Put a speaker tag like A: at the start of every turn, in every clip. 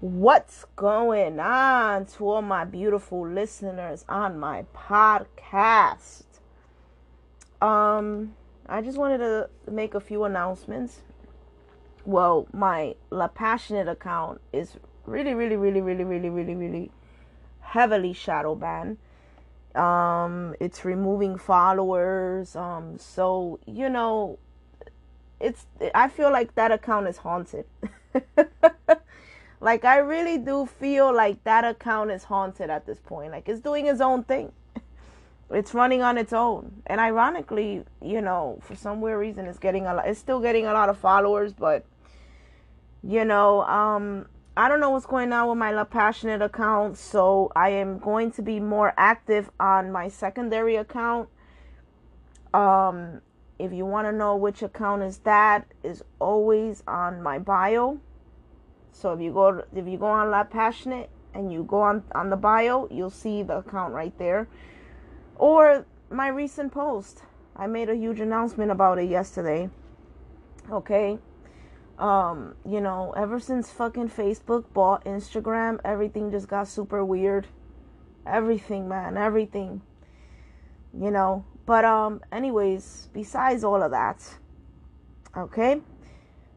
A: What's going on to all my beautiful listeners on my podcast? Um, I just wanted to make a few announcements. Well, my La Passionate account is really, really, really, really, really, really, really heavily shadow banned. Um, it's removing followers. Um, so you know, it's I feel like that account is haunted. Like I really do feel like that account is haunted at this point. Like it's doing its own thing. It's running on its own. And ironically, you know, for some weird reason it's getting a lot it's still getting a lot of followers, but you know, um I don't know what's going on with my La Passionate account, so I am going to be more active on my secondary account. Um if you want to know which account is that is always on my bio so if you go if you go on La Passionate and you go on on the bio, you'll see the account right there. Or my recent post. I made a huge announcement about it yesterday. Okay? Um, you know, ever since fucking Facebook bought Instagram, everything just got super weird. Everything, man, everything. You know, but um anyways, besides all of that, okay?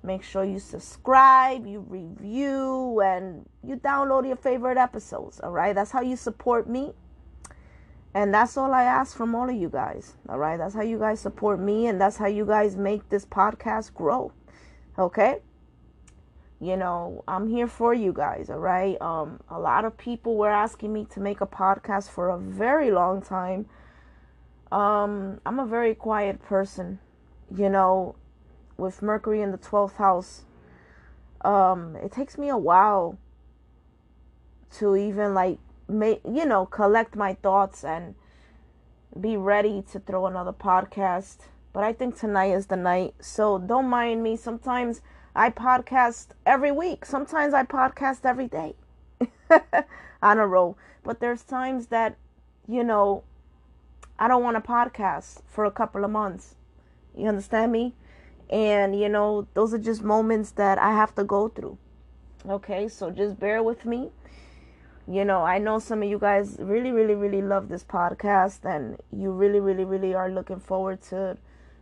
A: Make sure you subscribe, you review, and you download your favorite episodes. All right. That's how you support me. And that's all I ask from all of you guys. All right. That's how you guys support me. And that's how you guys make this podcast grow. Okay. You know, I'm here for you guys. All right. Um, a lot of people were asking me to make a podcast for a very long time. Um, I'm a very quiet person. You know, with Mercury in the 12th house, um, it takes me a while to even like make, you know, collect my thoughts and be ready to throw another podcast. But I think tonight is the night. So don't mind me. Sometimes I podcast every week. Sometimes I podcast every day on a roll. But there's times that, you know, I don't want to podcast for a couple of months. You understand me? And, you know, those are just moments that I have to go through. Okay, so just bear with me. You know, I know some of you guys really, really, really love this podcast, and you really, really, really are looking forward to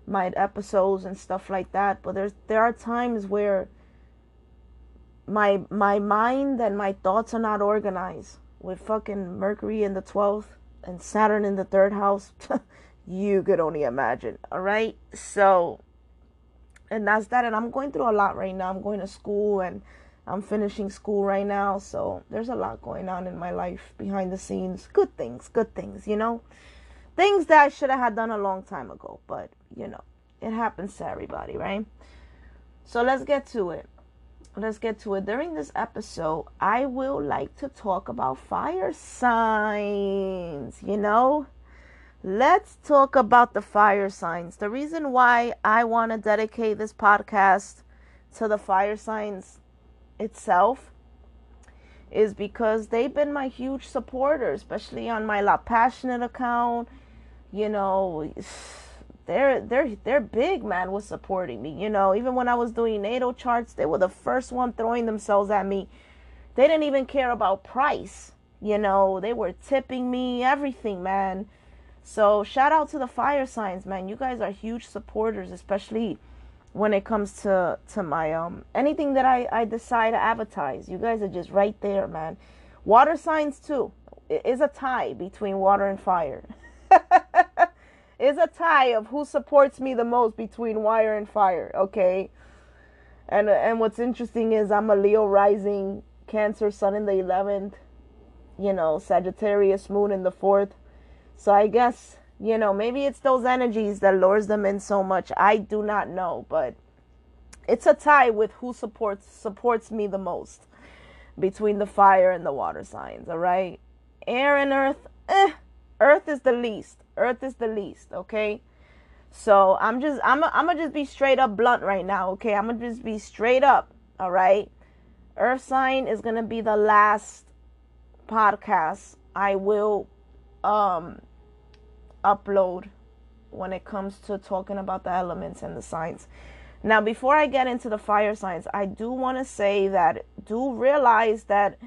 A: my episodes and stuff like that. But there's there are times where my my mind and my thoughts are not organized with fucking Mercury in the twelfth and Saturn in the third house. you could only imagine. All right, so and that's that and i'm going through a lot right now. I'm going to school and i'm finishing school right now so there's a lot going on in my life behind the scenes. Good things good things you know? Things that i should have had done a long time ago but you know it happens to everybody right? So let's get to it. Let's get to it. During this episode i will like to talk about fire signs you know Let's talk about the fire signs. The reason why I want to dedicate this podcast to the fire signs itself is because they've been my huge supporters, especially on my La Passionate account. You know, they're they're they're big, man, was supporting me. You know, even when I was doing natal charts, they were the first one throwing themselves at me. They didn't even care about price. You know, they were tipping me everything, man so shout out to the fire signs, man. You guys are huge supporters, especially when it comes to to my um anything that I I decide to advertise. You guys are just right there, man. Water signs too. It is a tie between water and fire. is a tie of who supports me the most between wire and fire, okay? And and what's interesting is I'm a Leo rising, Cancer sun in the 11th, you know, Sagittarius moon in the 4th. So I guess, you know, maybe it's those energies that lures them in so much. I do not know, but it's a tie with who supports supports me the most between the fire and the water signs, all right? Air and earth, eh, earth is the least. Earth is the least, okay? So I'm just I'm I'm gonna just be straight up blunt right now, okay? I'm gonna just be straight up, all right? Earth sign is gonna be the last podcast I will um upload when it comes to talking about the elements and the signs. Now, before I get into the fire signs, I do want to say that do realize that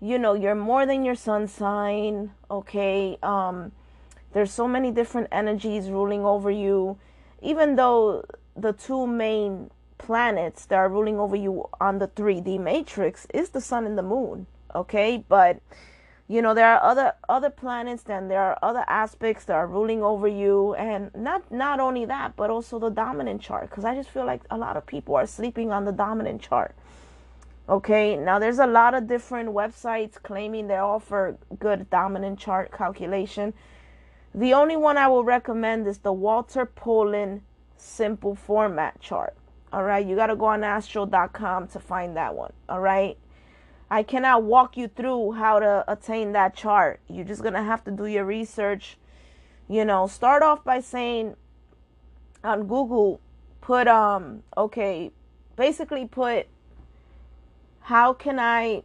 A: you know you're more than your sun sign okay? Um there's so many different energies ruling over you. Even though the two main planets that are ruling over you on the 3D matrix is the sun and the moon okay? But you know there are other other planets and there are other aspects that are ruling over you. And not not only that but also the dominant chart. Because i just feel like a lot of people are sleeping on the dominant chart. Okay? Now there's a lot of different websites claiming they offer good dominant chart calculation. The only one i will recommend is the walter pullen simple format chart. All right? You got to go on astro.com to find that one. All right I cannot walk you through how to attain that chart. You're just going to have to do your research. You know, start off by saying on Google, put, um, okay, basically put, how can I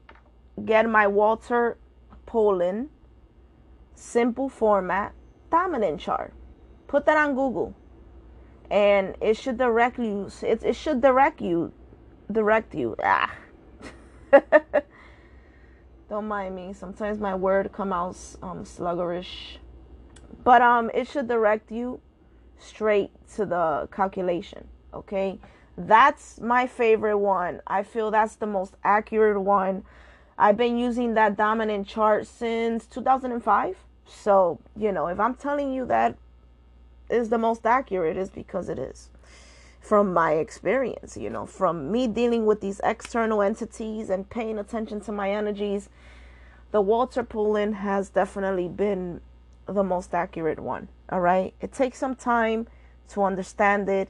A: get my Walter Pullen simple format dominant chart? Put that on Google. And it should direct you, it, it should direct you, direct you. Ah. Don't mind me. Sometimes my word come out um, sluggerish. But um, it should direct you straight to the calculation. Okay, that's my favorite one. I feel that's the most accurate one. I've been using that dominant chart since 2005. So you know, if I'm telling you that is the most accurate, is because it is from my experience, you know, from me dealing with these external entities and paying attention to my energies, the Walter Pullen has definitely been the most accurate one. All right. It takes some time to understand it.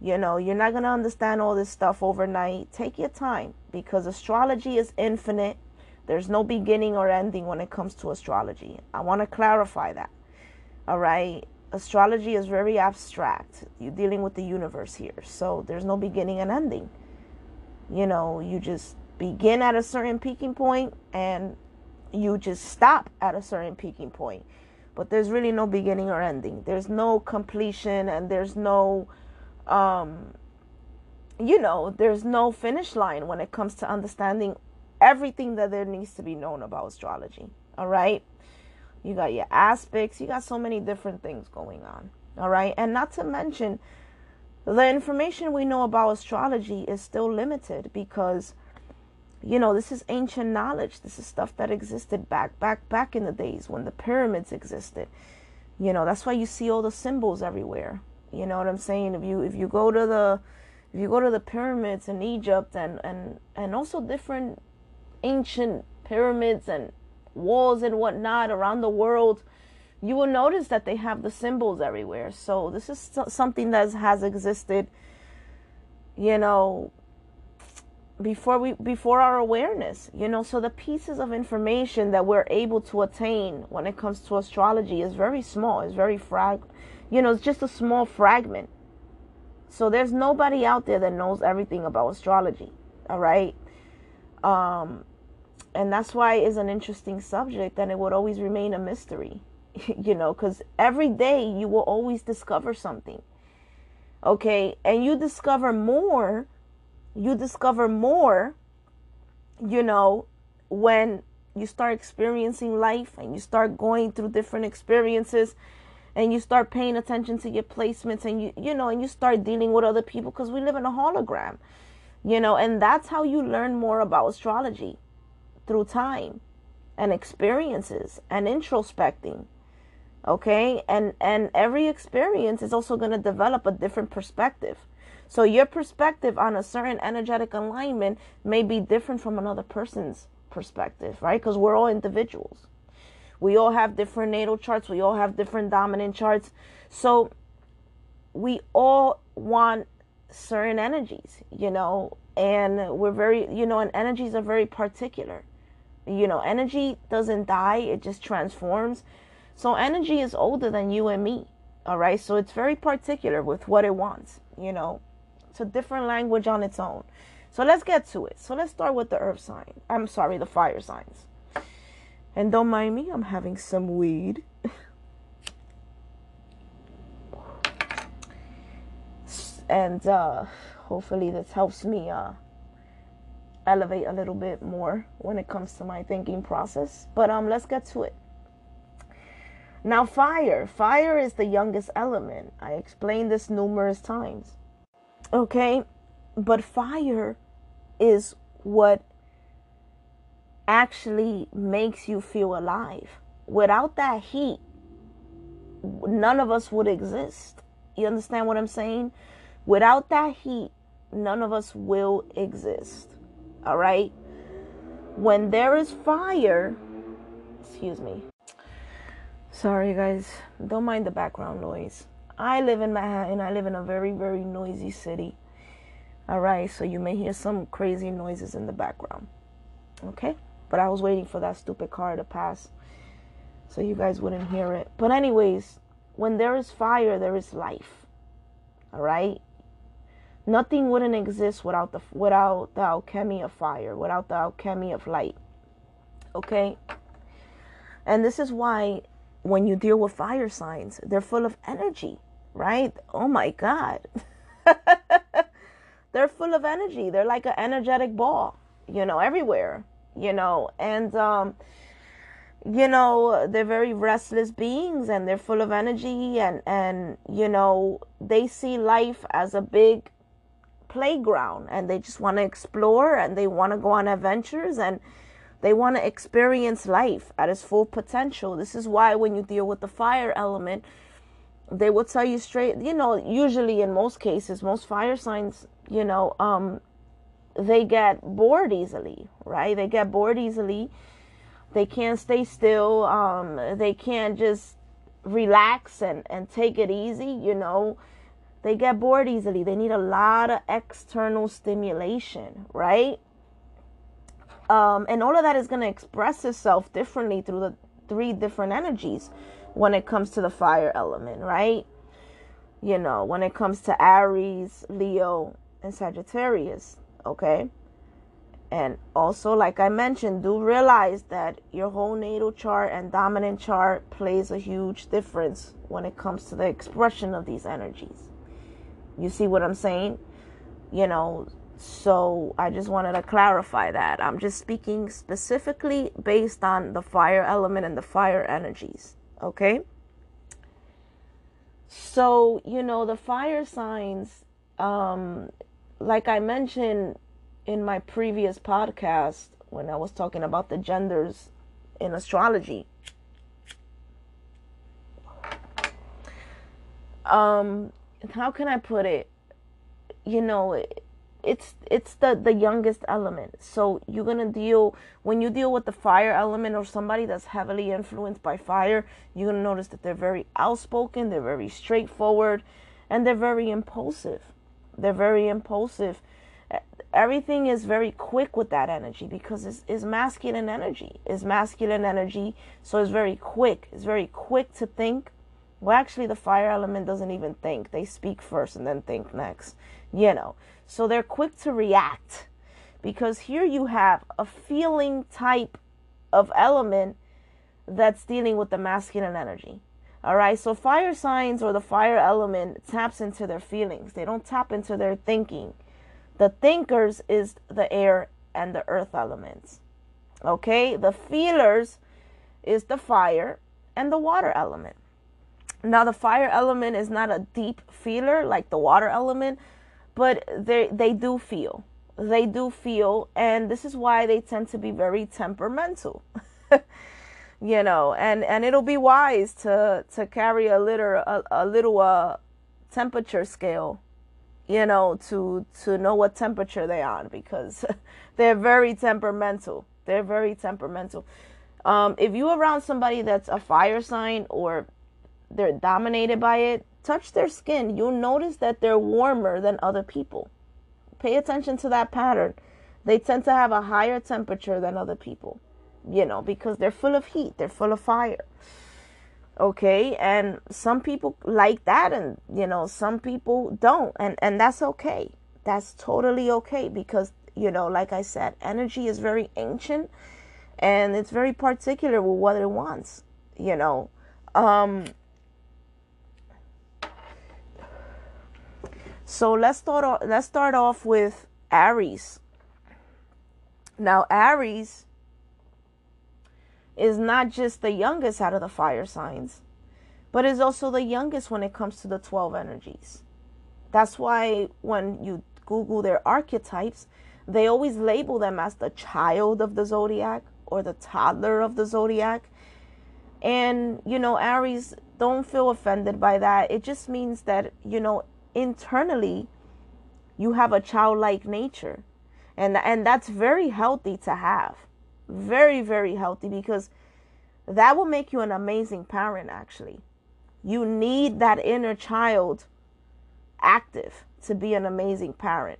A: You know, you're not going to understand all this stuff overnight. Take your time because astrology is infinite. There's no beginning or ending when it comes to astrology. I want to clarify that. All right astrology is very abstract. You're dealing with the universe here. So there's no beginning and ending. You know, you just begin at a certain peaking point and you just stop at a certain peaking point. But there's really no beginning or ending. There's no completion and there's no um you know, there's no finish line when it comes to understanding everything that there needs to be known about astrology. All right? You got your aspects, you got so many different things going on. All right. And not to mention, the information we know about astrology is still limited because, you know, this is ancient knowledge. This is stuff that existed back, back, back in the days when the pyramids existed. You know, that's why you see all the symbols everywhere. You know what I'm saying? If you if you go to the if you go to the pyramids in Egypt and and and also different ancient pyramids and walls and whatnot around the world, you will notice that they have the symbols everywhere. So this is something that has existed, you know, before we before our awareness you know. So the pieces of information that we're able to attain when it comes to astrology is very small it's very frag you know it's just a small fragment. So there's nobody out there that knows everything about astrology all right? Um and that's why it's an interesting subject and it would always remain a mystery you know because every day you will always discover something okay? And you discover more you discover more you know when you start experiencing life and you start going through different experiences and you start paying attention to your placements and you you know and you start dealing with other people because we live in a hologram you know? And that's how you learn more about astrology through time and experiences and introspecting okay? And and every experience is also going to develop a different perspective. So your perspective on a certain energetic alignment may be different from another person's perspective right? Because we're all individuals. We all have different natal charts. We all have different dominant charts. So we all want certain energies you know? And we're very you know and energies are very particular you know, energy doesn't die, it just transforms. So energy is older than you and me. All right. So it's very particular with what it wants, you know. It's a different language on its own. So let's get to it. So let's start with the earth sign. I'm sorry, the fire signs. And don't mind me, I'm having some weed. and uh hopefully this helps me uh elevate a little bit more when it comes to my thinking process. But um, let's get to it. Now, fire. Fire is the youngest element. I explained this numerous times. Okay, but fire is what actually makes you feel alive. Without that heat, none of us would exist. You understand what I'm saying? Without that heat, none of us will exist. All right? When there is fire, excuse me. Sorry, guys. Don't mind the background noise. I live in Manhattan. I live in a very, very noisy city. All right, so you may hear some crazy noises in the background. Okay? But I was waiting for that stupid car to pass so you guys wouldn't hear it. But, anyways, when there is fire, there is life. All right? Nothing wouldn't exist without the without the alchemy of fire, without the alchemy of light. Okay? And this is why when you deal with fire signs, they're full of energy, right? Oh my god. they're full of energy. They're like an energetic ball, you know, everywhere, you know. And um you know they're very restless beings and they're full of energy and and you know they see life as a big playground and they just want to explore and they want to go on adventures and they want to experience life at its full potential this is why when you deal with the fire element they will tell you straight you know usually in most cases most fire signs you know um they get bored easily right they get bored easily they can't stay still. Um, they can't just relax and, and take it easy, you know. They get bored easily. They need a lot of external stimulation, right? Um, and all of that is going to express itself differently through the three different energies when it comes to the fire element, right? You know, when it comes to Aries, Leo, and Sagittarius, okay? And also, like I mentioned, do realize that your whole natal chart and dominant chart plays a huge difference when it comes to the expression of these energies. You see what I'm saying? You know, so I just wanted to clarify that. I'm just speaking specifically based on the fire element and the fire energies. Okay? So, you know, the fire signs, um, like I mentioned, in my previous podcast when I was talking about the genders in astrology. Um, how can I put it? You know, it's it's the the youngest element. So you're gonna deal when you deal with the fire element or somebody that's heavily influenced by fire. You're gonna notice that they're very outspoken, they're very straightforward, and they're very impulsive. They're very impulsive everything is very quick with that energy because it's, it's masculine energy. It's masculine energy, so it's very quick. It's very quick to think. Well, actually, the fire element doesn't even think. They speak first and then think next, you know. So they're quick to react because here you have a feeling type of element that's dealing with the masculine energy. All right, so fire signs or the fire element taps into their feelings, they don't tap into their thinking the thinkers is the air and the earth elements. Okay? The feelers is the fire and the water element. Now the fire element is not a deep feeler like the water element, but they they do feel. They do feel and this is why they tend to be very temperamental. you know, and and it'll be wise to to carry a little a, a little uh temperature scale you know, to to know what temperature they're on because they're very temperamental. They're very temperamental. Um, if you around somebody that's a fire sign or they're dominated by it, touch their skin. You'll notice that they're warmer than other people. Pay attention to that pattern. They tend to have a higher temperature than other people, you know, because they're full of heat, they're full of fire okay and some people like that and you know some people don't and and that's okay that's totally okay because you know like i said energy is very ancient and it's very particular with what it wants you know um so let's start off, let's start off with aries Now, Aries is not just the youngest out of the fire signs, but is also the youngest when it comes to the 12 energies. That's why when you Google their archetypes, they always label them as the child of the zodiac or the toddler of the zodiac. And, you know, Aries, don't feel offended by that. It just means that, you know, internally, you have a childlike nature. And, and that's very healthy to have. Very, very healthy because that will make you an amazing parent, actually. You need that inner child active to be an amazing parent.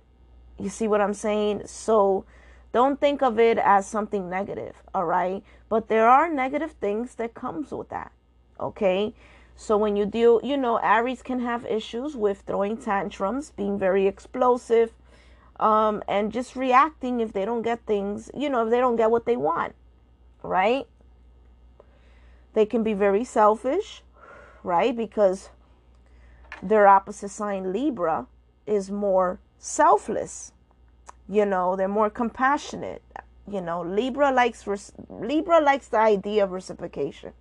A: You see what I'm saying? So don't think of it as something negative, all right? But there are negative things that comes with that. Okay? So when you deal, you know, Aries can have issues with throwing tantrums, being very explosive, um, and just reacting if they don't get things, you know, if they don't get what they want, right? They can be very selfish, right? Because their opposite sign, Libra, is more selfless. You know, they're more compassionate. You know, Libra likes Libra likes the idea of reciprocation.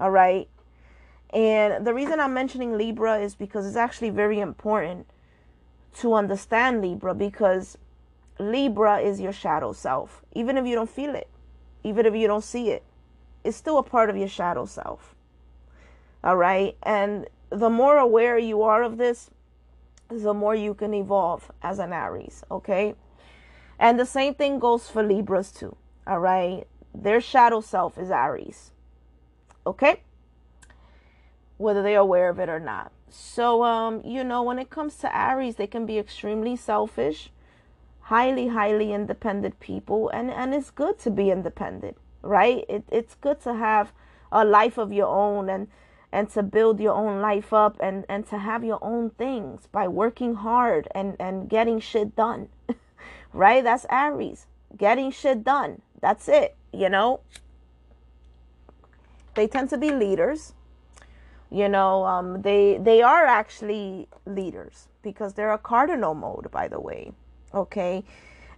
A: All right? And the reason I'm mentioning Libra is because it's actually very important to understand Libra because Libra is your shadow self. Even if you don't feel it, even if you don't see it, it's still a part of your shadow self. All right? And the more aware you are of this, the more you can evolve as an Aries, okay? And the same thing goes for Libras too, all right? Their shadow self is Aries, okay? Whether they're aware of it or not. So, um, you know, when it comes to Aries, they can be extremely selfish, highly, highly independent people, and, and it's good to be independent, right? It, it's good to have a life of your own and and to build your own life up and, and to have your own things by working hard and, and getting shit done. right? That's Aries. Getting shit done. That's it, you know? They tend to be leaders. You know, um, they they are actually leaders because they're a cardinal mode, by the way. Okay.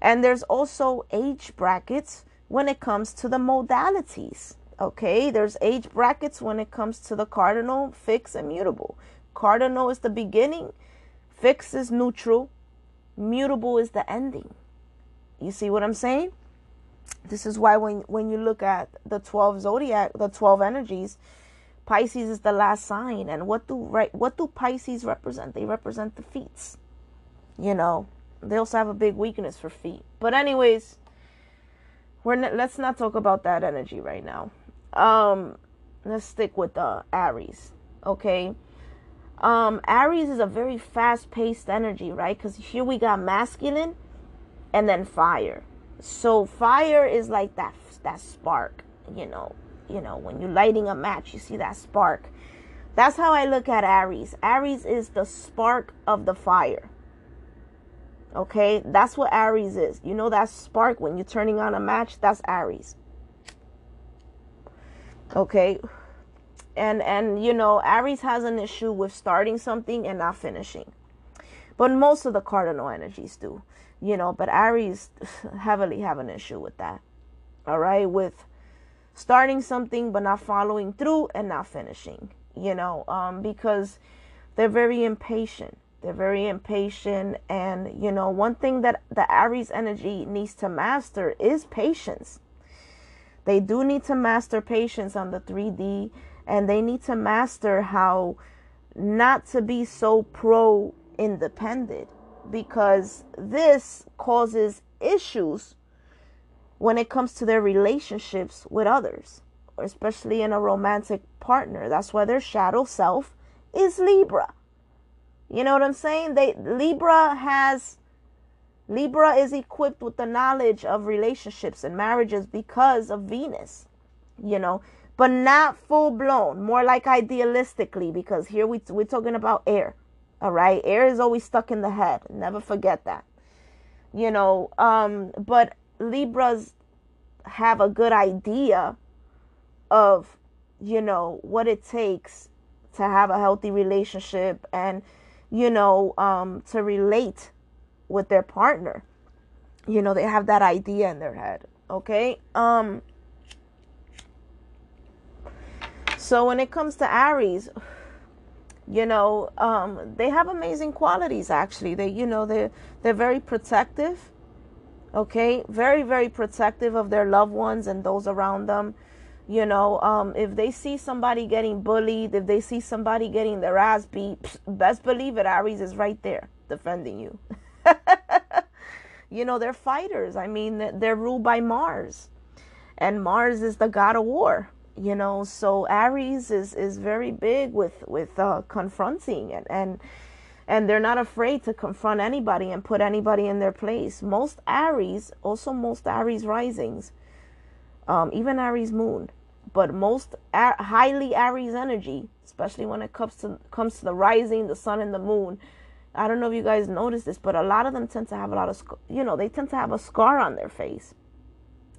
A: And there's also age brackets when it comes to the modalities. Okay, there's age brackets when it comes to the cardinal, fixed, and mutable. Cardinal is the beginning, fixed is neutral, mutable is the ending. You see what I'm saying? This is why when when you look at the 12 zodiac, the 12 energies, Pisces is the last sign. And what do right what do Pisces represent? They represent the feet. You know, they also have a big weakness for feet. But anyways, we're not, let's not talk about that energy right now. Um, let's stick with the Aries, okay? Um, Aries is a very fast-paced energy, right? Because here we got masculine and then fire. So fire is like that that spark, you know. You know, when you're lighting a match, you see that spark. That's how I look at Aries. Aries is the spark of the fire. Okay, that's what Aries is. You know that spark when you're turning on a match? That's Aries okay and and you know aries has an issue with starting something and not finishing but most of the cardinal energies do you know but aries heavily have an issue with that all right with starting something but not following through and not finishing you know um because they're very impatient. They're very impatient and you know one thing that the aries energy needs to master is patience. They do need to master patience on the 3D and they need to master how not to be so pro independent because this causes issues when it comes to their relationships with others, or especially in a romantic partner. That's why their shadow self is Libra. You know what I'm saying? They Libra has Libra is equipped with the knowledge of relationships and marriages because of Venus, you know, but not full blown, more like idealistically, because here we, we're talking about air. All right. Air is always stuck in the head. Never forget that. You know, um, but Libras have a good idea of, you know, what it takes to have a healthy relationship and, you know, um, to relate with their partner. you know, they have that idea in their head. Okay. Um. So when it comes to Aries, you know, um, they have amazing qualities. Actually, they, you know, they're, they're very protective. Okay, very very protective of their loved ones and those around them. You know, um, if they see somebody getting bullied, if they see somebody getting their ass beat, best believe it, Aries is right there defending you. you know, they're fighters. I mean, they're ruled by Mars, and Mars is the god of war. You know, so Aries is is very big with with uh, confronting and and and they're not afraid to confront anybody and put anybody in their place. Most Aries, also most Aries risings, um, even Aries moon, but most a- highly Aries energy, especially when it comes to comes to the rising, the sun, and the moon. I don't know if you guys notice this, but a lot of them tend to have a lot of, you know, they tend to have a scar on their face.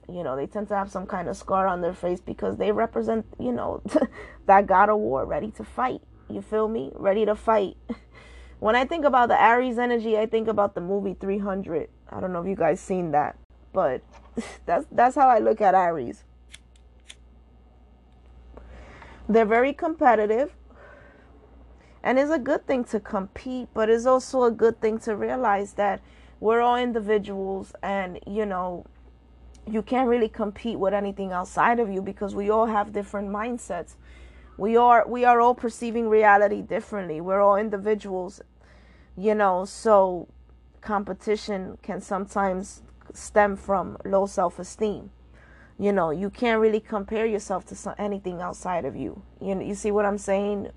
A: You know, they tend to have some kind of scar on their face because they represent, you know, that god of war, ready to fight. You feel me? Ready to fight. When I think about the Aries energy, I think about the movie 300. I don't know if you guys seen that, but that's that's how I look at Aries. They're very competitive. And it's a good thing to compete, but it's also a good thing to realize that we're all individuals and, you know, you can't really compete with anything outside of you because we all have different mindsets. We are we are all perceiving reality differently. We're all individuals, you know, so competition can sometimes stem from low self-esteem. You know, you can't really compare yourself to anything outside of you. You know, you see what I'm saying?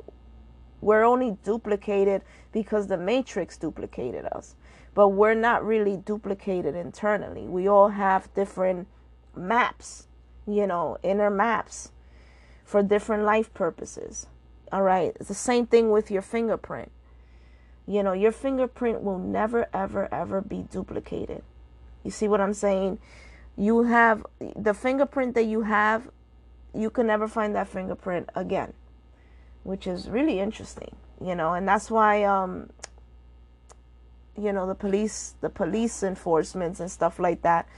A: We're only duplicated because the matrix duplicated us. But we're not really duplicated internally. We all have different maps, you know, inner maps for different life purposes. All right. It's the same thing with your fingerprint. You know, your fingerprint will never, ever, ever be duplicated. You see what I'm saying? You have the fingerprint that you have, you can never find that fingerprint again which is really interesting, you know, and that's why, um, you know, the police, the police enforcements and stuff like that,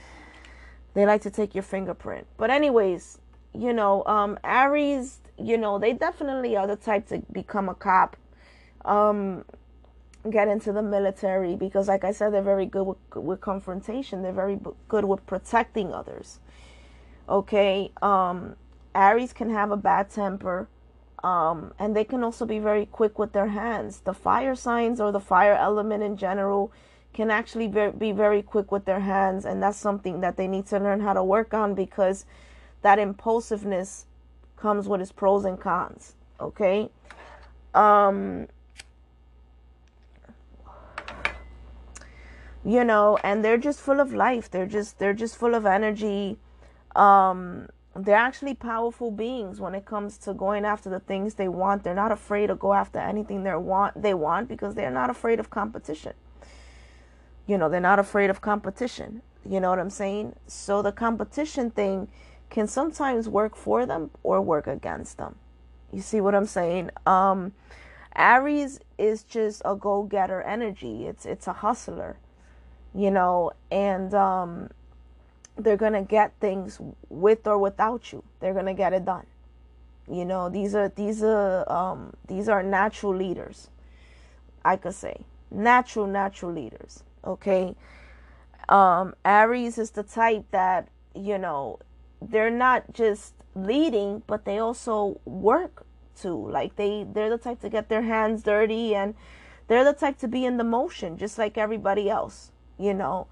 A: they like to take your fingerprint. But anyways, you know, um, Aries, you know, they definitely are the type to become a cop, um, get into the military because, like I said, they're very good with, with confrontation. They're very good with protecting others. Okay, um, Aries can have a bad temper um, and they can also be very quick with their hands. The fire signs or the fire element in general can actually be very quick with their hands, and that's something that they need to learn how to work on because that impulsiveness comes with its pros and cons. Okay. Um, you know, and they're just full of life. They're just they're just full of energy. Um, they're actually powerful beings when it comes to going after the things they want. They're not afraid to go after anything they want they want because they're not afraid of competition. You know, they're not afraid of competition. You know what I'm saying? So the competition thing can sometimes work for them or work against them. You see what I'm saying? Um Aries is just a go-getter energy. It's it's a hustler. You know, and um they're going to get things with or without you. They're going to get it done. You know, these are these are um these are natural leaders. I could say natural natural leaders, okay? Um Aries is the type that, you know, they're not just leading, but they also work too. Like they they're the type to get their hands dirty and they're the type to be in the motion just like everybody else, you know.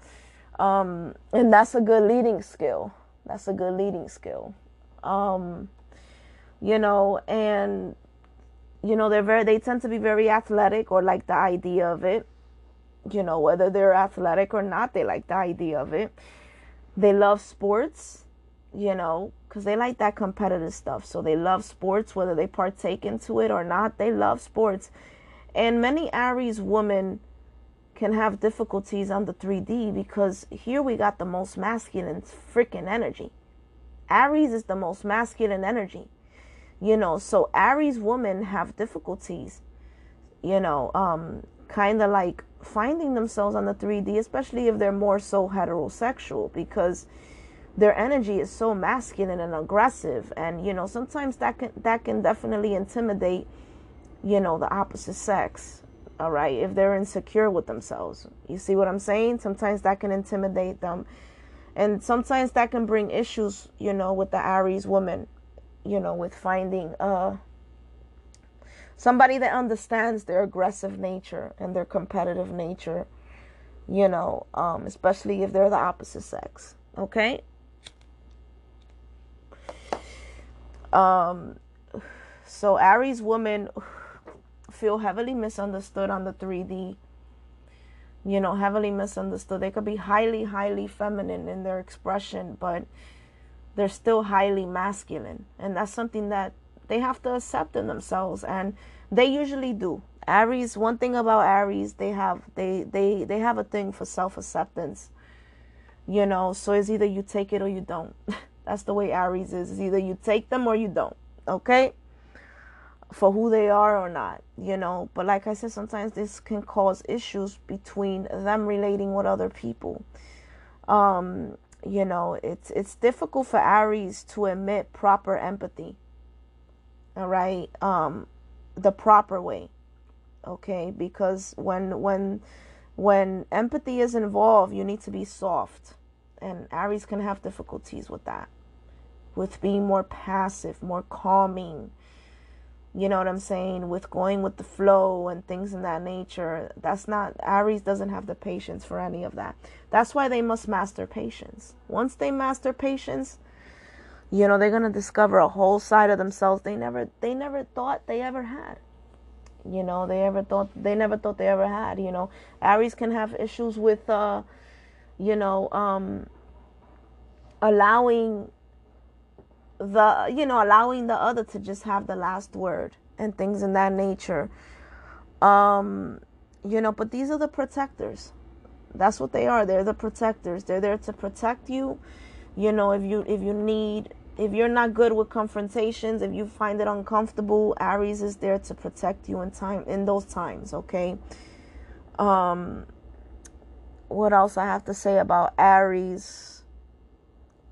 A: Um, and that's a good leading skill. That's a good leading skill. Um, you know, and you know, they're very they tend to be very athletic or like the idea of it. You know, whether they're athletic or not, they like the idea of it. They love sports, you know, because they like that competitive stuff. So they love sports, whether they partake into it or not. They love sports. And many Aries women can have difficulties on the 3D because here we got the most masculine freaking energy. Aries is the most masculine energy. You know, so Aries women have difficulties, you know, um, kind of like finding themselves on the 3D, especially if they're more so heterosexual, because their energy is so masculine and aggressive, and you know sometimes that can that can definitely intimidate, you know, the opposite sex. All right, if they're insecure with themselves, you see what I'm saying? Sometimes that can intimidate them, and sometimes that can bring issues, you know, with the Aries woman, you know, with finding uh somebody that understands their aggressive nature and their competitive nature, you know, um, especially if they're the opposite sex. Okay. Um, so Aries women feel heavily misunderstood on the 3D. You know, heavily misunderstood. They could be highly, highly feminine in their expression, but they're still highly masculine. And that's something that they have to accept in themselves and they usually do aries one thing about aries they have they they they have a thing for self-acceptance you know so it's either you take it or you don't that's the way aries is it's either you take them or you don't okay for who they are or not you know? But like i said sometimes this can cause issues between them relating with other people. Um you know it's it's difficult for aries to admit proper empathy all right? Um the proper way okay? Because when when when empathy is involved you need to be soft. And aries can have difficulties with that with being more passive more calming you know what i'm saying with going with the flow and things in that nature that's not aries doesn't have the patience for any of that. That's why they must master patience. Once they master patience you know they're going to discover a whole side of themselves they never they never thought they ever had. You know they ever thought they never thought they ever had you know. Aries can have issues with uh you know um allowing the you know allowing the other to just have the last word and things in that nature. Um you know but these are the protectors. That's what they are. They're the protectors. They're there to protect you. You know if you if you need if you're not good with confrontations, if you find it uncomfortable, Aries is there to protect you in time in those times, okay? Um what else I have to say about Aries?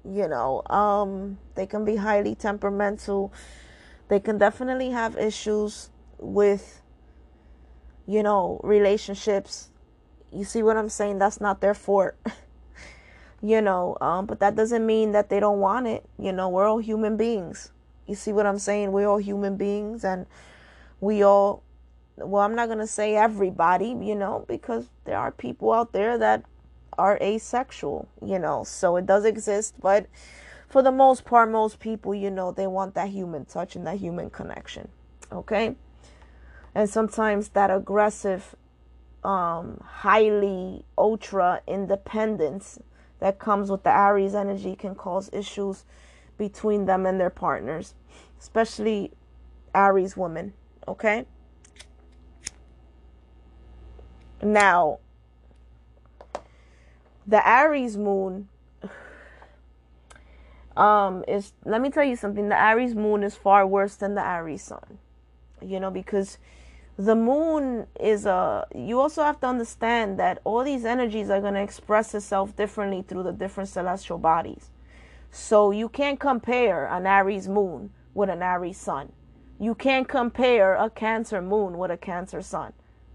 A: You know, um they can be highly temperamental. They can definitely have issues with you know, relationships. You see what I'm saying? That's not their forte. you know um, but that doesn't mean that they don't want it you know we're all human beings you see what i'm saying we're all human beings and we all well i'm not going to say everybody you know because there are people out there that are asexual you know so it does exist but for the most part most people you know they want that human touch and that human connection okay and sometimes that aggressive um highly ultra independence that comes with the Aries energy can cause issues between them and their partners, especially Aries women. Okay? Now, the Aries moon um is let me tell you something. The Aries moon is far worse than the Aries sun. You know because the moon is a you also have to understand that all these energies are going to express itself differently through the different celestial bodies. So you can't compare an aries moon with an aries sun. You can't compare a cancer moon with a cancer sun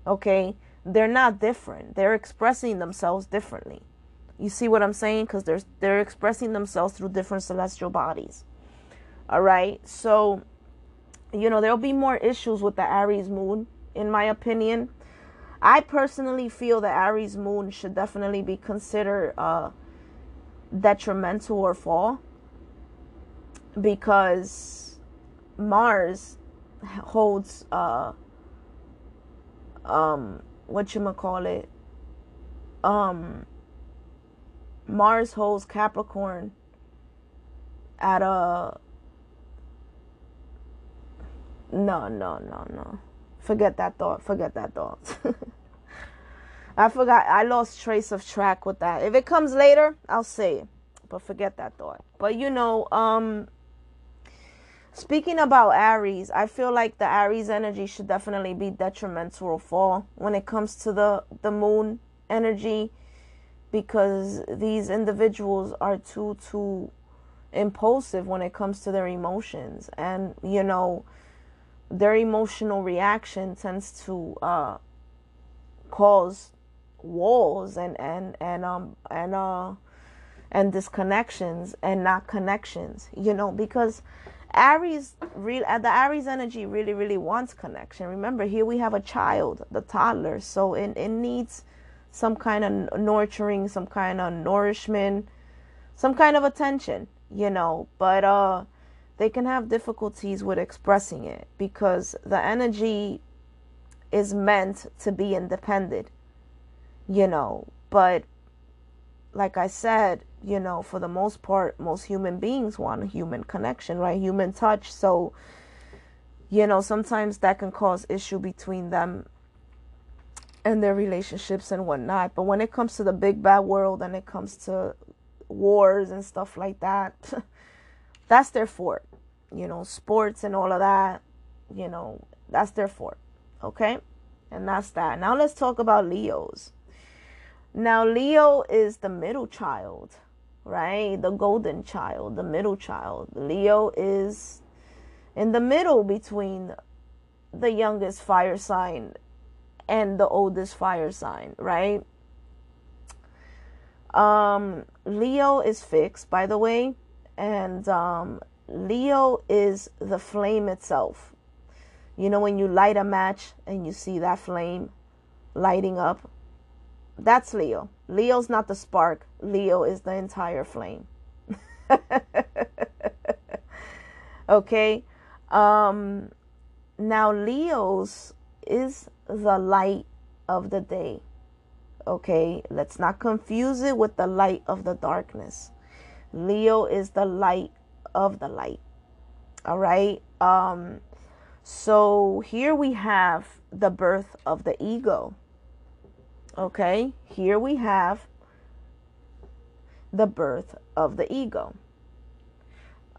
A: okay? They're not different. They're expressing themselves differently you see what i'm saying? Because they're they're expressing themselves through different celestial bodies. All right? So you know, there'll be more issues with the Aries moon, in my opinion. I personally feel that Aries moon should definitely be considered uh, detrimental or fall. Because Mars holds uh, um what you call it? Um Mars holds Capricorn at a no, no, no, no. Forget that thought. Forget that thought. I forgot. I lost trace of track with that. If it comes later, I'll say it. But forget that thought. But you know, um speaking about Aries, I feel like the Aries energy should definitely be detrimental fall when it comes to the the moon energy because these individuals are too too impulsive when it comes to their emotions. And you know their emotional reaction tends to uh, cause walls and and and um and uh and disconnections and not connections you know because aries real uh, the aries energy really really wants connection. Remember here we have a child the toddler. So it, it needs some kind of nurturing some kind of nourishment some kind of attention you know but uh they can have difficulties with expressing it because the energy is meant to be independent, you know. But like I said, you know, for the most part, most human beings want a human connection, right? Human touch. So, you know, sometimes that can cause issue between them and their relationships and whatnot. But when it comes to the big bad world and it comes to wars and stuff like that, that's their forte. You know, sports and all of that, you know, that's their forte. Okay? And that's that. Now let's talk about Leos. Now, Leo is the middle child, right? The golden child, the middle child. Leo is in the middle between the youngest fire sign and the oldest fire sign, right? Um, Leo is fixed, by the way, and um, Leo is the flame itself. You know, when you light a match and you see that flame lighting up, that's Leo. Leo's not the spark, Leo is the entire flame. okay? Um, now, Leo's is the light of the day. Okay? Let's not confuse it with the light of the darkness. Leo is the light of the light. All right. Um, so here we have the birth of the ego. Okay. Here we have the birth of the ego.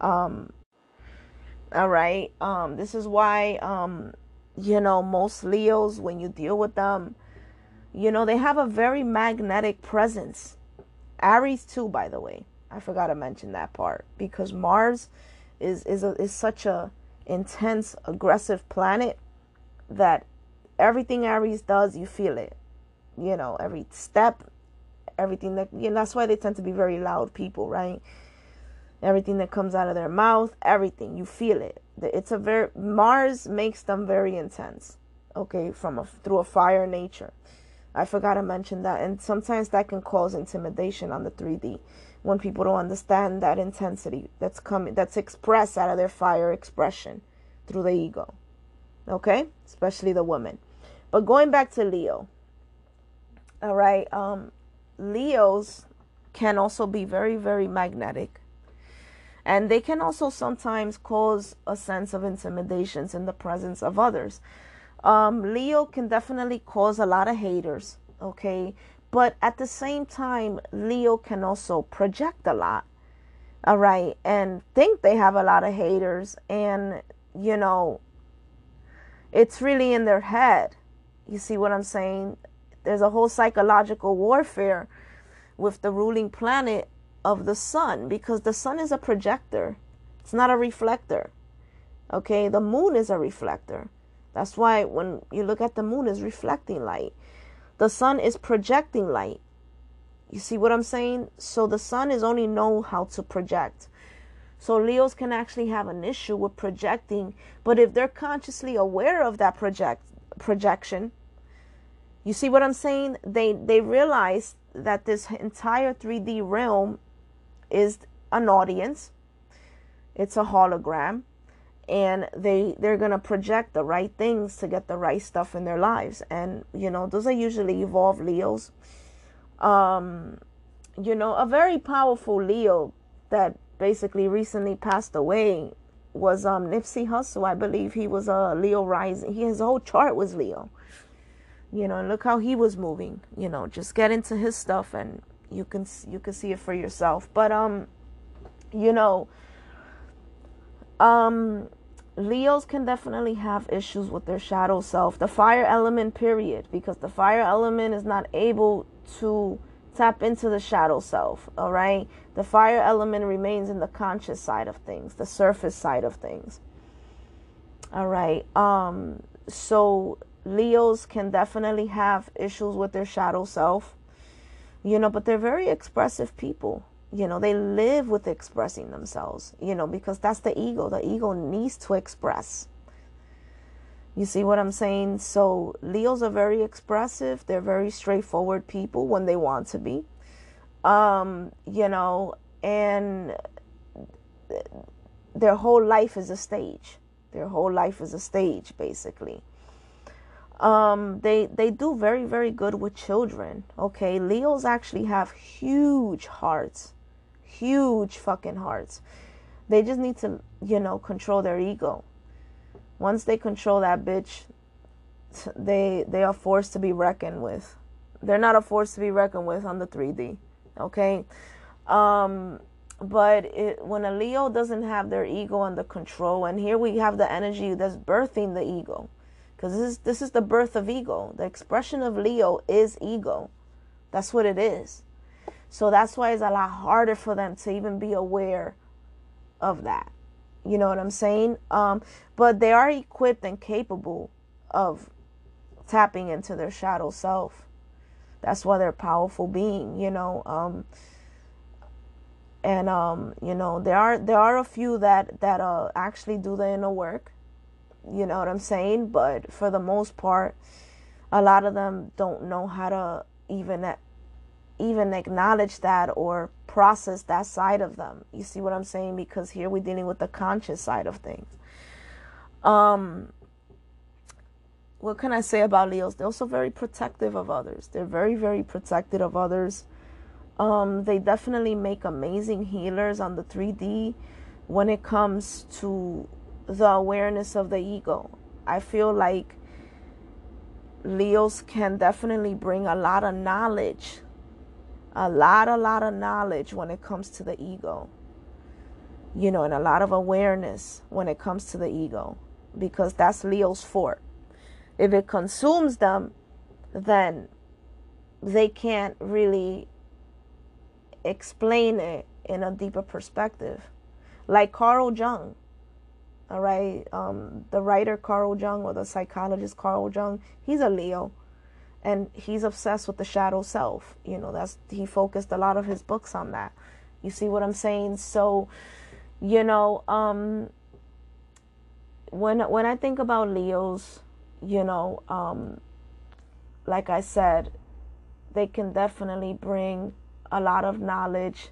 A: Um, all right. Um, this is why, um, you know, most Leos, when you deal with them, you know, they have a very magnetic presence. Aries, too, by the way. I forgot to mention that part because Mars is is a, is such a intense, aggressive planet that everything Aries does, you feel it. You know, every step, everything that you know, that's why they tend to be very loud people, right? Everything that comes out of their mouth, everything you feel it. It's a very Mars makes them very intense. Okay, from a through a fire nature. I forgot to mention that, and sometimes that can cause intimidation on the 3D when people don't understand that intensity that's coming that's expressed out of their fire expression through the ego okay especially the woman but going back to leo all right um leos can also be very very magnetic and they can also sometimes cause a sense of intimidations in the presence of others um, leo can definitely cause a lot of haters okay but at the same time, Leo can also project a lot. All right. And think they have a lot of haters. And, you know, it's really in their head. You see what I'm saying? There's a whole psychological warfare with the ruling planet of the sun because the sun is a projector, it's not a reflector. Okay. The moon is a reflector. That's why when you look at the moon, is reflecting light. The sun is projecting light. You see what I'm saying? So the sun is only know how to project. So Leos can actually have an issue with projecting, but if they're consciously aware of that project projection, you see what I'm saying? They they realize that this entire 3D realm is an audience. It's a hologram and they they're going to project the right things to get the right stuff in their lives. And you know those are usually evolved leos. Um you know a very powerful leo that basically recently passed away was um Nipsey Hussle. I believe he was a Leo rising. He his whole chart was Leo. You know and look how he was moving you know just get into his stuff and you can you can see it for yourself but um you know Um, Leos can definitely have issues with their shadow self, the fire element, period, because the fire element is not able to tap into the shadow self, all right? The fire element remains in the conscious side of things, the surface side of things. All right. Um so Leos can definitely have issues with their shadow self. You know, but they're very expressive people. You know they live with expressing themselves you know because that's the ego. The ego needs to express. You see what i'm saying? So leos are very expressive. They're very straightforward people when they want to be. Um you know and their whole life is a stage. Their whole life is a stage basically um they they do very very good with children okay leos actually have huge hearts huge fucking hearts. They just need to, you know, control their ego. Once they control that bitch, they they are forced to be reckoned with. They're not a force to be reckoned with on the 3D. Okay? Um but it, when a Leo doesn't have their ego under control, and here we have the energy that's birthing the ego, because this is this is the birth of ego. The expression of Leo is ego. That's what it is. So that's why it's a lot harder for them to even be aware of that. You know what I'm saying? Um, but they are equipped and capable of tapping into their shadow self. That's why they're powerful being, you know. Um, and um, you know, there are there are a few that that uh actually do the inner work. You know what I'm saying? But for the most part, a lot of them don't know how to even even acknowledge that or process that side of them. You see what I'm saying? Because here we're dealing with the conscious side of things. Um, what can I say about Leos? They're also very protective of others. They're very, very protective of others. Um, they definitely make amazing healers on the 3D when it comes to the awareness of the ego. I feel like Leos can definitely bring a lot of knowledge a lot, a lot of knowledge when it comes to the ego. You know, and a lot of awareness when it comes to the ego because that's Leo's forte. If it consumes them, then they can't really explain it in a deeper perspective. Like Carl Jung, all right, um, the writer Carl Jung or the psychologist Carl Jung, he's a Leo and he's obsessed with the shadow self. You know that's he focused a lot of his books on that. You see what i'm saying? So you know um when when i think about leos you know um like i said they can definitely bring a lot of knowledge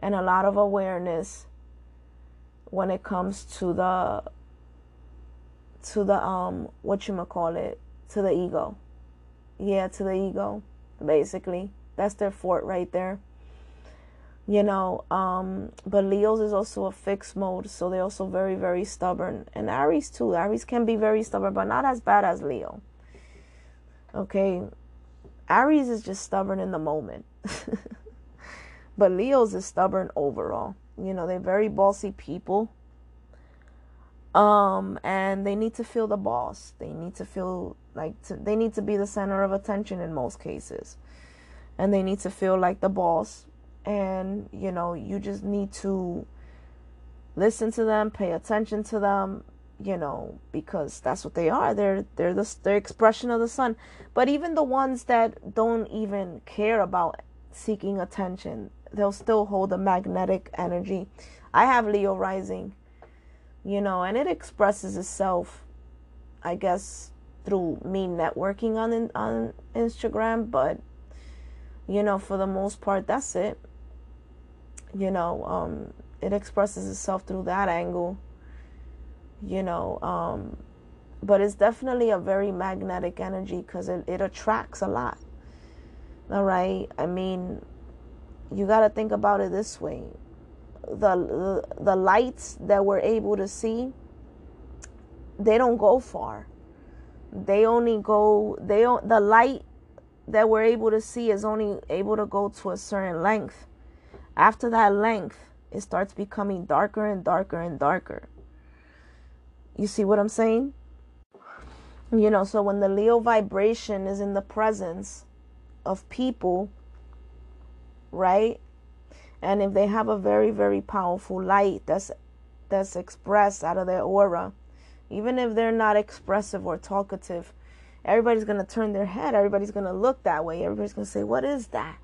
A: and a lot of awareness when it comes to the to the um what you call it to the ego yeah, to the ego, basically. That's their forte right there. You know, um, but Leo's is also a fixed mode, so they're also very, very stubborn. And Aries too. Aries can be very stubborn, but not as bad as Leo. Okay. Aries is just stubborn in the moment. but Leo's is stubborn overall. You know, they're very bossy people. Um and they need to feel the boss. They need to feel like to, they need to be the center of attention in most cases. And they need to feel like the boss. And you know you just need to listen to them pay attention to them you know because that's what they are. They're they're the their expression of the sun. But even the ones that don't even care about seeking attention they'll still hold a magnetic energy i have leo rising you know, and it expresses itself, I guess, through me networking on on Instagram. But you know, for the most part, that's it. You know, um, it expresses itself through that angle. You know, um, but it's definitely a very magnetic energy because it, it attracts a lot. All right, I mean, you got to think about it this way. The the lights that we're able to see they don't go far. They only go they the light that we're able to see is only able to go to a certain length. After that length it starts becoming darker and darker and darker. You see what I'm saying? You know, so when the Leo vibration is in the presence of people, right? And if they have a very, very powerful light that's that's expressed out of their aura, even if they're not expressive or talkative, everybody's gonna turn their head, everybody's gonna look that way, everybody's gonna say, What is that?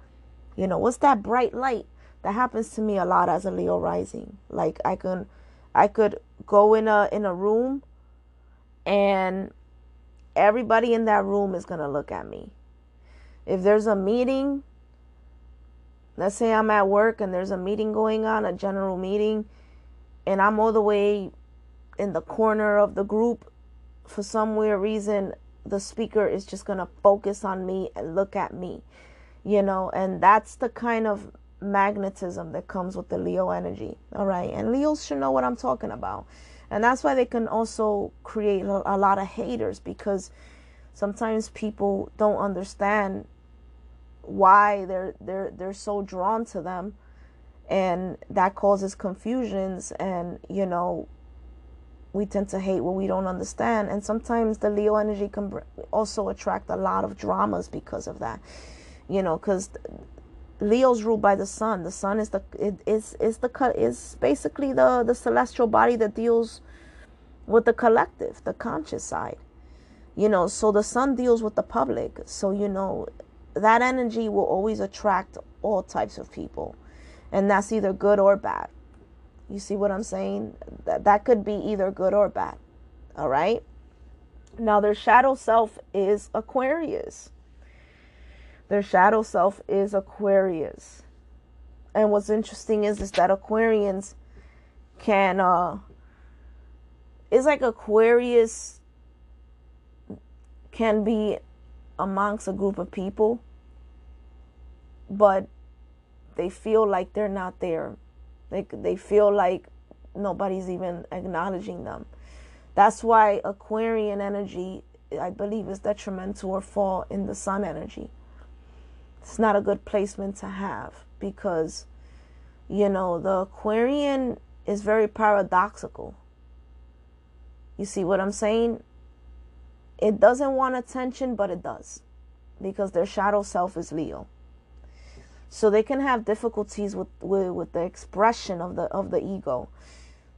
A: You know, what's that bright light? That happens to me a lot as a Leo rising. Like I can I could go in a in a room and everybody in that room is going to look at me. If there's a meeting, let's say I'm at work and there's a meeting going on, a general meeting, and I'm all the way in the corner of the group, for some weird reason, the speaker is just going to focus on me and look at me, you know, and that's the kind of magnetism that comes with the Leo energy. All right. And Leos should know what I'm talking about. And that's why they can also create a lot of haters because sometimes people don't understand why they're they're they're so drawn to them and that causes confusions and you know we tend to hate what we don't understand and sometimes the leo energy can also attract a lot of dramas because of that you know because Leo's ruled by the sun. The sun is the it is is the is basically the the celestial body that deals with the collective, the conscious side. You know, so the sun deals with the public. So you know that energy will always attract all types of people. And that's either good or bad. You see what I'm saying? That that could be either good or bad. All right? Now their shadow self is Aquarius. Their shadow self is Aquarius. And what's interesting is, is that Aquarians can uh it's like Aquarius can be amongst a group of people but they feel like they're not there. Like they feel like nobody's even acknowledging them. That's why Aquarian energy I believe is detrimental or fall in the sun energy it's not a good placement to have because you know the aquarian is very paradoxical you see what i'm saying it doesn't want attention but it does because their shadow self is leo so they can have difficulties with, with with the expression of the of the ego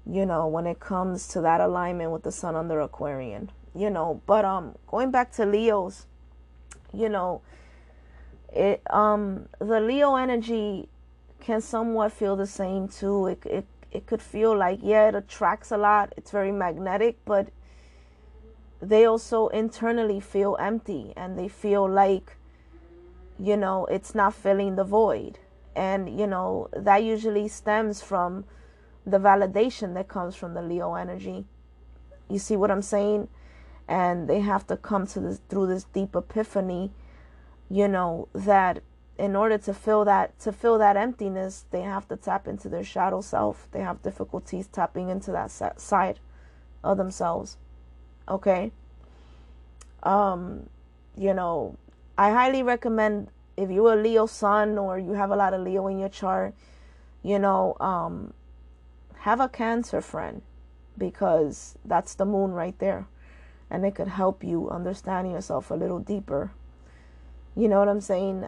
A: you know when it comes to that alignment with the sun under aquarian you know but um going back to leos you know it um the Leo energy can somewhat feel the same too. It it it could feel like yeah, it attracts a lot. It's very magnetic, but they also internally feel empty and they feel like you know, it's not filling the void. And you know, that usually stems from the validation that comes from the Leo energy. You see what I'm saying? And they have to come to this through this deep epiphany you know that in order to fill that to fill that emptiness they have to tap into their shadow self they have difficulties tapping into that side of themselves okay um you know i highly recommend if you're a leo sun or you have a lot of leo in your chart you know um have a cancer friend because that's the moon right there and it could help you understand yourself a little deeper you know what I'm saying?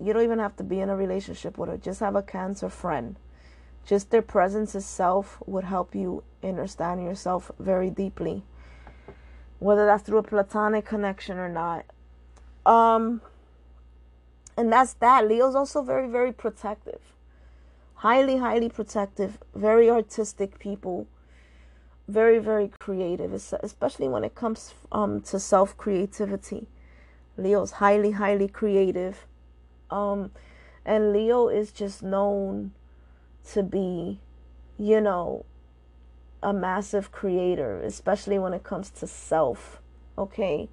A: You don't even have to be in a relationship with her. Just have a cancer friend. Just their presence itself would help you understand yourself very deeply. Whether that's through a platonic connection or not. Um and that's that. Leo's also very, very protective. Highly, highly protective, very artistic people, very, very creative, especially when it comes um, to self creativity. Leo's highly, highly creative. Um, and Leo is just known to be, you know, a massive creator, especially when it comes to self. Okay.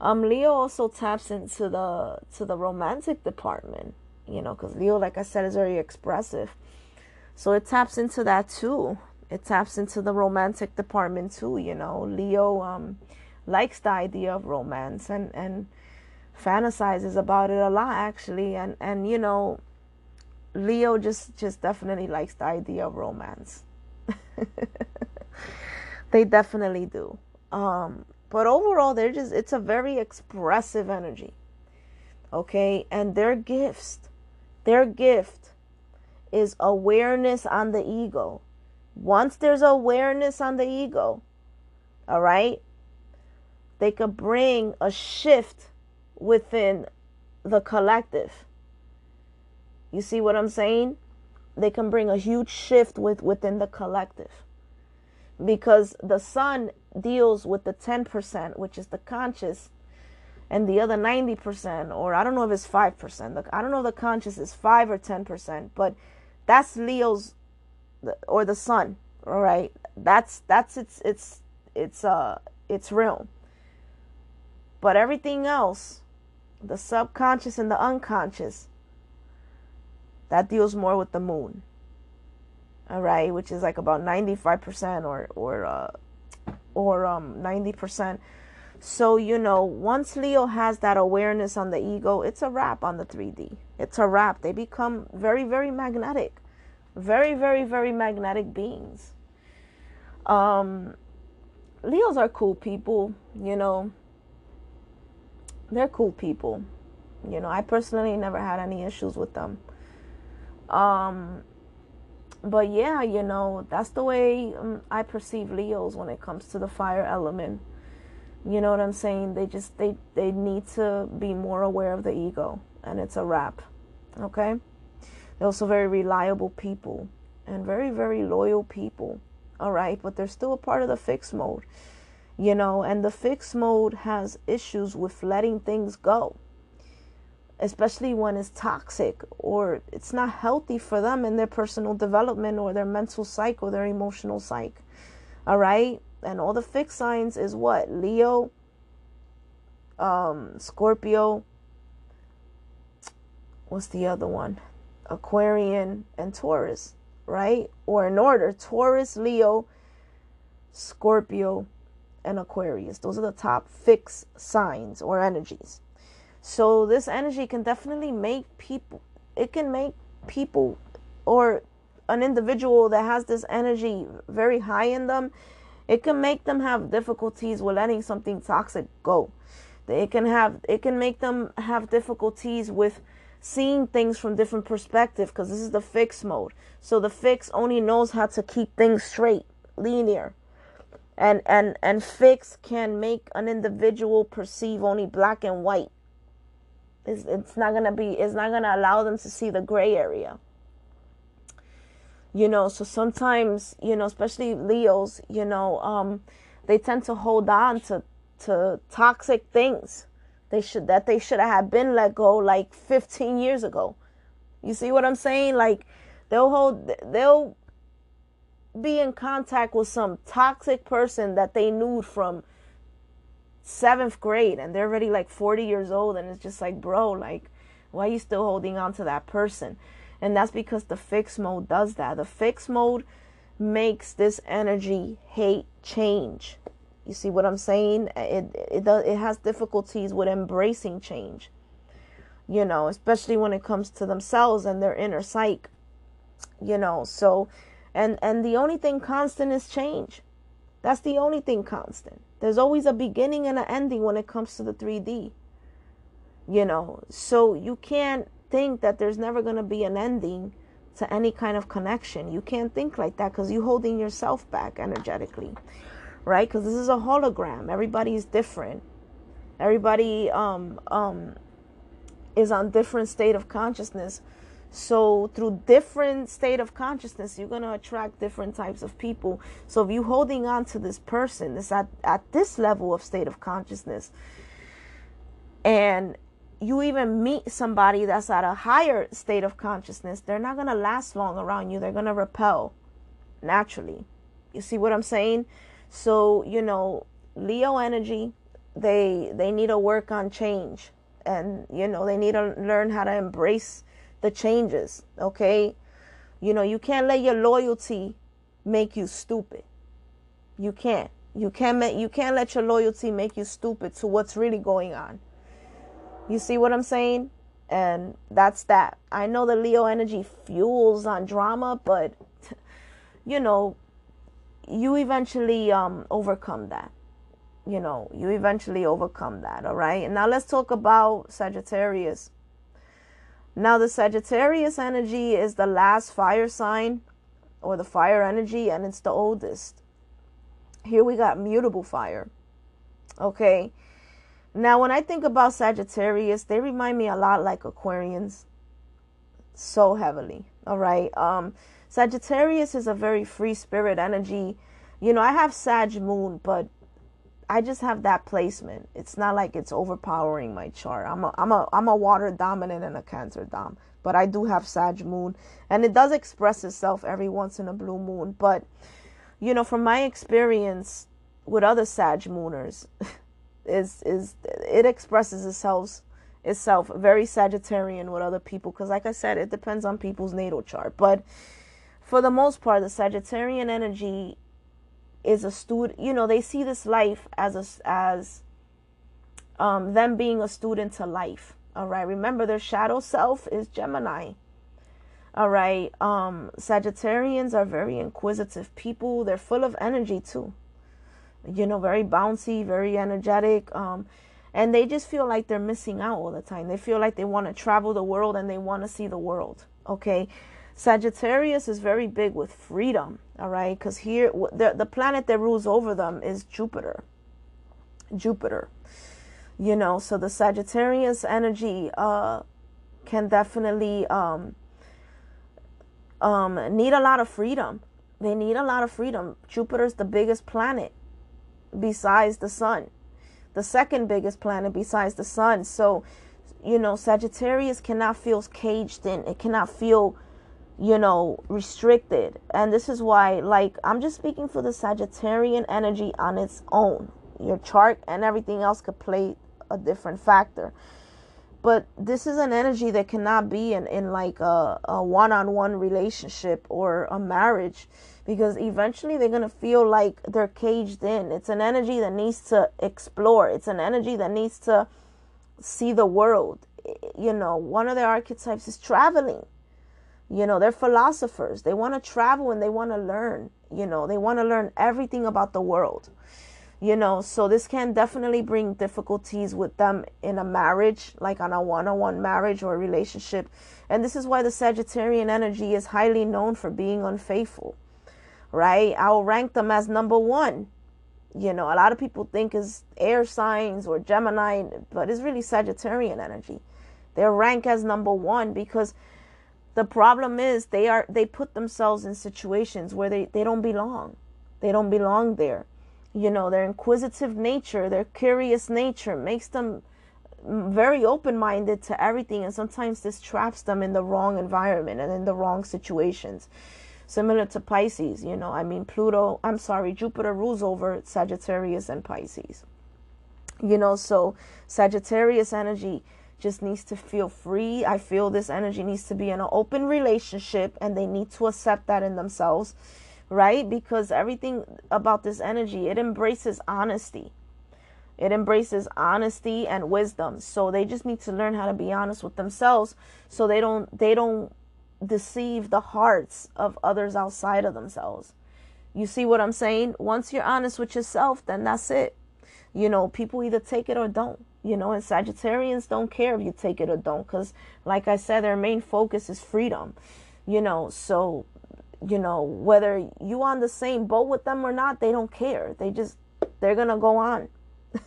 A: Um, Leo also taps into the to the romantic department, you know, because Leo, like I said, is very expressive. So it taps into that too. It taps into the romantic department too, you know. Leo um likes the idea of romance and and fantasizes about it a lot actually and and you know Leo just just definitely likes the idea of romance. They definitely do. Um, but overall, they're just, it's a very expressive energy. Okay. And their gifts, their gift is awareness on the ego. Once there's awareness on the ego, all right, they could bring a shift within the collective. You see what I'm saying? They can bring a huge shift with within the collective. Because the sun deals with the 10%, which is the conscious, and the other 90%, or I don't know if it's 5%. I don't know if the conscious is 5 or 10%, but that's Leo's or the sun, all right? That's that's its its its uh its realm. But everything else, the subconscious and the unconscious, that deals more with the moon. All right, which is like about 95% or or uh or um 90%. So, you know, once Leo has that awareness on the ego, it's a wrap on the 3D. It's a wrap. They become very, very magnetic. Very, very, very magnetic beings. Um, Leos are cool people, you know. They're cool people. You know, I personally never had any issues with them. Um, but yeah, you know, that's the way um, I perceive Leos when it comes to the fire element. You know what I'm saying? They just they they need to be more aware of the ego, and it's a wrap. Okay? They're also very reliable people and very very loyal people. All right, but they're still a part of the fixed mode. You know, and the fixed mode has issues with letting things go especially when it's toxic or it's not healthy for them in their personal development or their mental psyche or their emotional psyche. All right? And all the fixed signs is what? Leo, um, Scorpio, what's the other one? Aquarian and Taurus, right? Or in order, Taurus, Leo, Scorpio, and Aquarius. Those are the top fixed signs or energies. So this energy can definitely make people it can make people or an individual that has this energy very high in them, it can make them have difficulties with letting something toxic go. It can have it can make them have difficulties with seeing things from different perspective because this is the fix mode. So the fix only knows how to keep things straight, linear. And and and fix can make an individual perceive only black and white it's, it's not gonna be. It's not gonna allow them to see the gray area. You know, so sometimes you know, especially Leos, you know, um, they tend to hold on to to toxic things. They should that they should have been let go like 15 years ago. You see what I'm saying? Like they'll hold they'll be in contact with some toxic person that they knew from seventh grade and they're already like 40 years old and it's just like bro like why are you still holding on to that person? And that's because the fixed mode does that. The fixed mode makes this energy hate change. You see what i'm saying? It it does it has difficulties with embracing change you know especially when it comes to themselves and their inner psyche you know? So and and the only thing constant is change. That's the only thing constant there's always a beginning and an ending when it comes to the 3D. You know, so you can't think that there's never going to be an ending to any kind of connection. You can't think like that because you're holding yourself back energetically, right? Because this is a hologram. Everybody's different. Everybody um, um, is on different state of consciousness. So through different state of consciousness, you're gonna attract different types of people. So if you're holding on to this person, this at, at this level of state of consciousness, and you even meet somebody that's at a higher state of consciousness, they're not gonna last long around you. They're gonna repel naturally. You see what I'm saying? So, you know, Leo energy, they they need to work on change. And you know, they need to learn how to embrace the changes, okay? You know, you can't let your loyalty make you stupid. You can't. You can't make, you can't let your loyalty make you stupid to what's really going on. You see what I'm saying? And that's that. I know the Leo energy fuels on drama, but you know, you eventually um, overcome that. You know, you eventually overcome that. All right. And now let's talk about Sagittarius. Now, the Sagittarius energy is the last fire sign or the fire energy, and it's the oldest. Here we got mutable fire. Okay. Now, when I think about Sagittarius, they remind me a lot like Aquarians. So heavily. All right. Um, Sagittarius is a very free spirit energy. You know, I have Sag moon, but I just have that placement. It's not like it's overpowering my chart. I'm a I'm a I'm a water dominant and a cancer dom, but I do have Sag moon and it does express itself every once in a blue moon, but you know, from my experience with other Sag mooners is is it expresses itself itself very Sagittarian with other people because like I said, it depends on people's natal chart, but for the most part, the Sagittarian energy is a student. You know, they see this life as a, as um, them being a student to life. All right. Remember, their shadow self is Gemini. All right. Um, Sagittarians are very inquisitive people. They're full of energy too. You know, very bouncy, very energetic. Um, and they just feel like they're missing out all the time. They feel like they want to travel the world and they want to see the world. Okay. Sagittarius is very big with freedom, all right? Because here, the, the planet that rules over them is Jupiter. Jupiter. You know, so the Sagittarius energy uh, can definitely um, um, need a lot of freedom. They need a lot of freedom. Jupiter's the biggest planet besides the sun, the second biggest planet besides the sun. So, you know, Sagittarius cannot feel caged in, it cannot feel you know, restricted. And this is why, like, I'm just speaking for the Sagittarian energy on its own. Your chart and everything else could play a different factor. But this is an energy that cannot be in, in like a, a one-on-one relationship or a marriage because eventually they're going to feel like they're caged in. It's an energy that needs to explore. It's an energy that needs to see the world. You know, one of the archetypes is traveling you know, they're philosophers. They want to travel and they want to learn. You know, they want to learn everything about the world. You know, so this can definitely bring difficulties with them in a marriage, like on a one on one marriage or relationship. And this is why the Sagittarian energy is highly known for being unfaithful, right? I'll rank them as number one. You know, a lot of people think is air signs or Gemini, but it's really Sagittarian energy. They're ranked as number one because the problem is they are they put themselves in situations where they, they don't belong. They don't belong there. You know, their inquisitive nature, their curious nature makes them very open minded to everything and sometimes this traps them in the wrong environment and in the wrong situations. Similar to Pisces, you know, I mean Pluto, I'm sorry, Jupiter rules over Sagittarius and Pisces. You know, so Sagittarius energy just needs to feel free. I feel this energy needs to be in an open relationship and they need to accept that in themselves, right? Because everything about this energy, it embraces honesty. It embraces honesty and wisdom. So they just need to learn how to be honest with themselves so they don't they don't deceive the hearts of others outside of themselves. You see what I'm saying? Once you're honest with yourself, then that's it. You know, people either take it or don't you know and sagittarians don't care if you take it or don't because like i said their main focus is freedom you know so you know whether you on the same boat with them or not they don't care. They just they're gonna go on.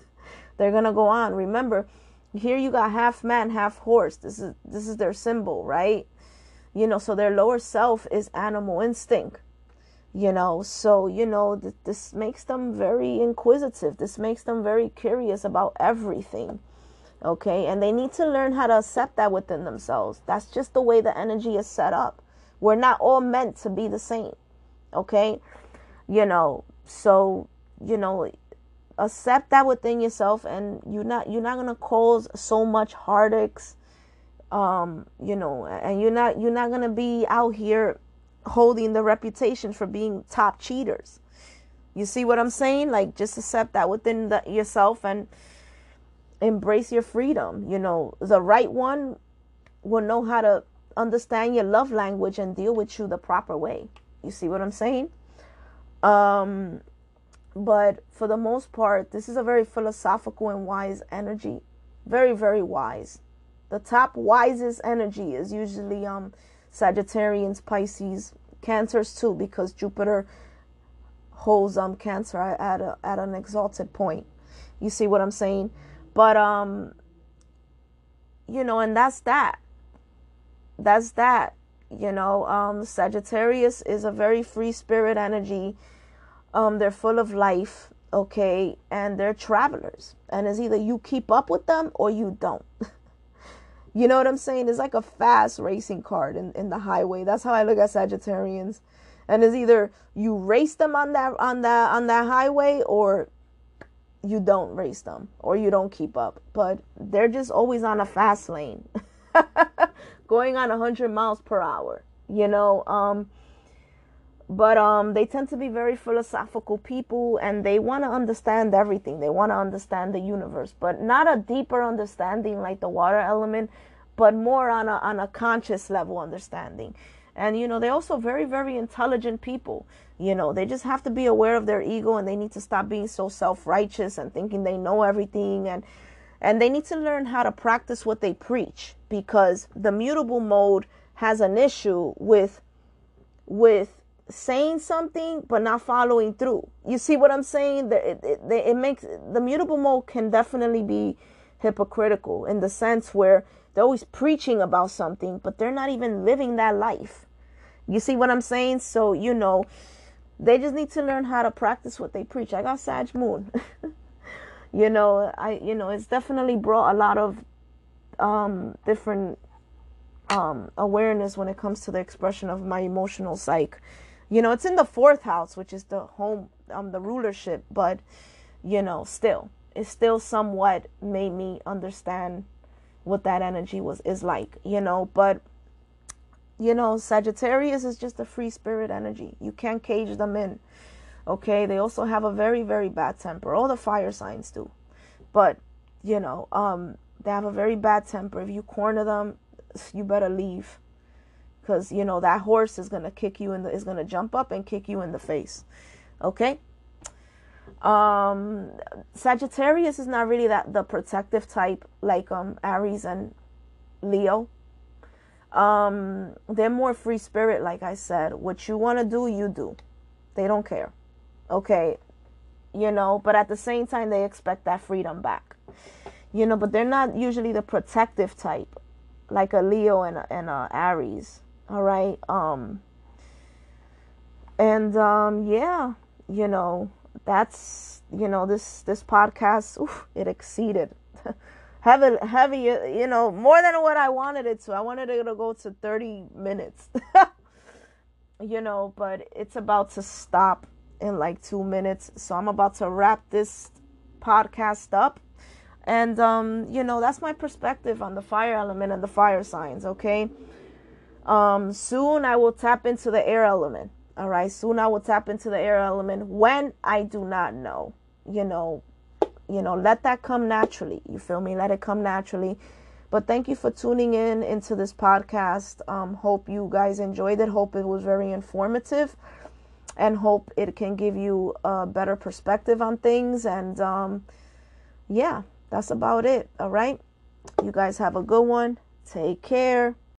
A: They're gonna go on. Remember here you got half man half horse. This is this is their symbol right? You know so their lower self is animal instinct you know so you know th- this makes them very inquisitive. This makes them very curious about everything okay? And they need to learn how to accept that within themselves. That's just the way the energy is set up. We're not all meant to be the same okay? You know so you know accept that within yourself and you're not you're not to cause so much heartaches um you know and you're not you're not to be out here holding the reputation for being top cheaters. You see what I'm saying? Like just accept that within the, yourself and embrace your freedom. You know, the right one will know how to understand your love language and deal with you the proper way. You see what I'm saying? Um, but for the most part, this is a very philosophical and wise energy. Very, very wise. The top wisest energy is usually um Sagittarians, Pisces, Cancers too, because Jupiter holds um Cancer at a, at an exalted point. You see what I'm saying? But um you know, and that's that. That's that. You know, um Sagittarius is a very free spirit energy. Um they're full of life, okay? And they're travelers. And it's either you keep up with them or you don't. you know what I'm saying? It's like a fast racing card in, in the highway. That's how I look at Sagittarians. And it's either you race them on that on that on that highway or you don't race them or you don't keep up. But they're just always on a fast lane. going on 100 miles per hour, you know, um but um they tend to be very philosophical people and they want to understand everything. They want to understand the universe but not a deeper understanding like the water element but more on a on a conscious level understanding. And you know they're also very very intelligent people. You know they just have to be aware of their ego and they need to stop being so self-righteous and thinking they know everything and and they need to learn how to practice what they preach because the mutable mode has an issue with with saying something but not following through. You see what I'm saying? It, it, it, makes the mutable mode can definitely be hypocritical in the sense where they're always preaching about something, but they're not even living that life. You see what I'm saying? So, you know, they just need to learn how to practice what they preach. I got Sag Moon. you know, I you know, it's definitely brought a lot of um different um awareness when it comes to the expression of my emotional psyche you know, it's in the fourth house, which is the home, um, the rulership, but you know, still, it still somewhat made me understand what that energy was is like, you know, but you know, Sagittarius is just a free spirit energy. You can't cage them in. Okay, they also have a very, very bad temper. All the fire signs do. But, you know, um, they have a very bad temper. If you corner them, you better leave because you know that horse is gonna kick you in the is gonna jump up and kick you in the face okay? Um sagittarius is not really that the protective type like um aries and leo. Um they're more free spirit like i said. What you want to do you do. They don't care okay? You know but at the same time they expect that freedom back. You know but they're not usually the protective type like a leo and a, and a aries all right. Um and um yeah, you know, that's you know, this this podcast, oof, it exceeded heavy heavy you know, more than what I wanted it to. I wanted it to go to 30 minutes. you know, but it's about to stop in like 2 minutes. So I'm about to wrap this podcast up. And um, you know, that's my perspective on the fire element and the fire signs, okay? Um, soon I will tap into the air element. All right. Soon I will tap into the air element. When I do not know, you know, you know, let that come naturally. You feel me? Let it come naturally. But thank you for tuning in into this podcast. Um, hope you guys enjoyed it. Hope it was very informative, and hope it can give you a better perspective on things. And um, yeah, that's about it. All right. You guys have a good one. Take care.